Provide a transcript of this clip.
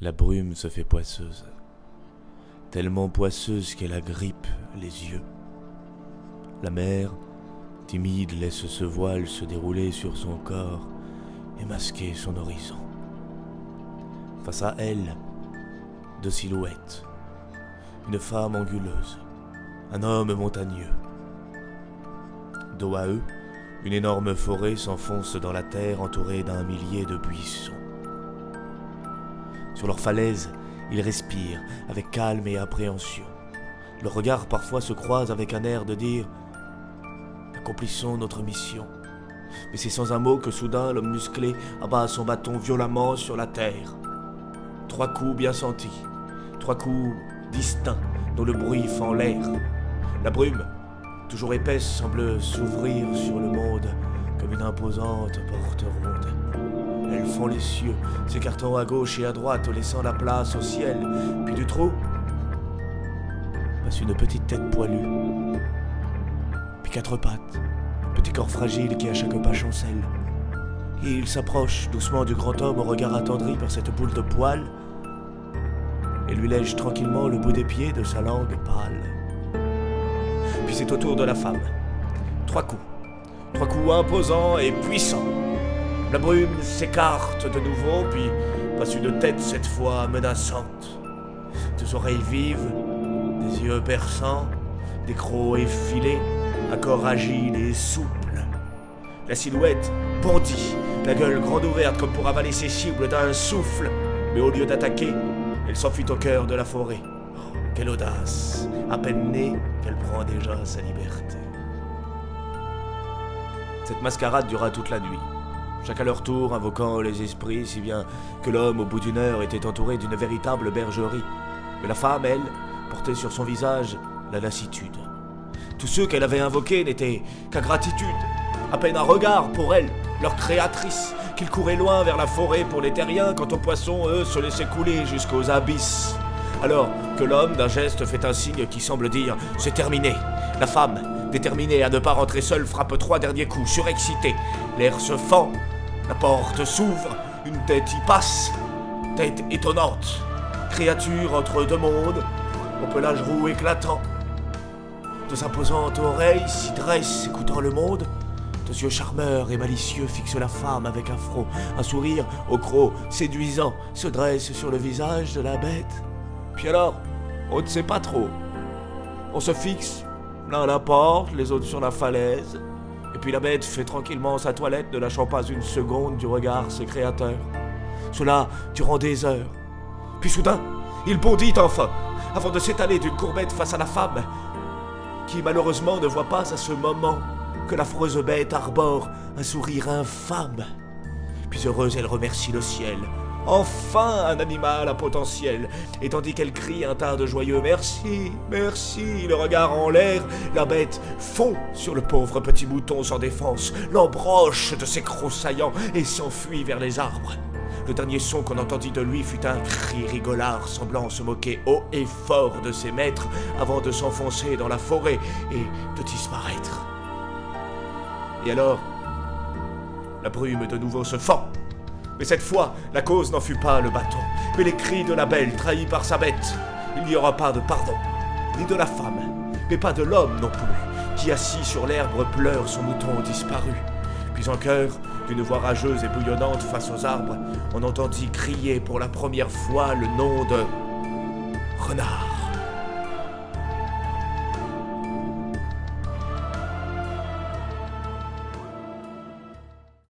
La brume se fait poisseuse, tellement poisseuse qu'elle agrippe les yeux. La mer, timide, laisse ce voile se dérouler sur son corps et masquer son horizon. Face à elle, deux silhouettes, une femme anguleuse, un homme montagneux. Dos à eux, une énorme forêt s'enfonce dans la terre entourée d'un millier de buissons. Sur leurs falaises, ils respirent avec calme et appréhension. Leurs regards parfois se croisent avec un air de dire Accomplissons notre mission. Mais c'est sans un mot que soudain l'homme musclé abat son bâton violemment sur la terre. Trois coups bien sentis, trois coups distincts dont le bruit fend l'air. La brume, toujours épaisse, semble s'ouvrir sur le monde comme une imposante porte ronde. Elles font les cieux, s'écartant à gauche et à droite, laissant la place au ciel. Puis du trou passe une petite tête poilue. Puis quatre pattes, petit corps fragile qui à chaque pas chancelle. Et il s'approche doucement du grand homme au regard attendri par cette boule de poils et lui lèche tranquillement le bout des pieds de sa langue pâle. Puis c'est au tour de la femme. Trois coups. Trois coups imposants et puissants. La brume s'écarte de nouveau, puis passe une tête cette fois menaçante. Deux oreilles vives, des yeux perçants, des crocs effilés, un corps agile et souple. La silhouette bondit, la gueule grande ouverte comme pour avaler ses cibles d'un souffle, mais au lieu d'attaquer, elle s'enfuit au cœur de la forêt. Oh, quelle audace À peine née, qu'elle prend déjà sa liberté. Cette mascarade dura toute la nuit. Chacun leur tour invoquant les esprits, si bien que l'homme, au bout d'une heure, était entouré d'une véritable bergerie. Mais la femme, elle, portait sur son visage la lassitude. Tous ceux qu'elle avait invoqués n'étaient qu'à gratitude, à peine un regard pour elle, leur créatrice, qu'ils couraient loin vers la forêt pour les terriens, quand aux poissons, eux, se laissaient couler jusqu'aux abysses. Alors que l'homme, d'un geste, fait un signe qui semble dire C'est terminé. La femme, déterminée à ne pas rentrer seule, frappe trois derniers coups, surexcitée. L'air se fend, la porte s'ouvre, une tête y passe. Tête étonnante, créature entre deux mondes, au pelage roux éclatant. De imposantes oreilles s'y dresse, écoutant le monde. Deux yeux charmeurs et malicieux fixent la femme avec un front. Un sourire au croc séduisant se dresse sur le visage de la bête. Puis alors, on ne sait pas trop. On se fixe, l'un à la porte, les autres sur la falaise. Et puis la bête fait tranquillement sa toilette, ne lâchant pas une seconde du regard ses créateurs. Cela durant des heures. Puis soudain, il bondit enfin, avant de s'étaler d'une courbette face à la femme, qui malheureusement ne voit pas à ce moment que l'affreuse bête arbore un sourire infâme. Puis heureuse, elle remercie le ciel. Enfin un animal à potentiel. Et tandis qu'elle crie un tas de joyeux merci, merci, le regard en l'air, la bête fond sur le pauvre petit mouton sans défense, l'embroche de ses crocs saillants et s'enfuit vers les arbres. Le dernier son qu'on entendit de lui fut un cri rigolard semblant se moquer haut et fort de ses maîtres avant de s'enfoncer dans la forêt et de disparaître. Et alors, la brume de nouveau se fend. Mais cette fois, la cause n'en fut pas le bâton, mais les cris de la belle trahie par sa bête. Il n'y aura pas de pardon, ni de la femme, mais pas de l'homme non plus, qui assis sur l'herbe pleure son mouton disparu. Puis en chœur, d'une voix rageuse et bouillonnante face aux arbres, on entendit crier pour la première fois le nom de Renard.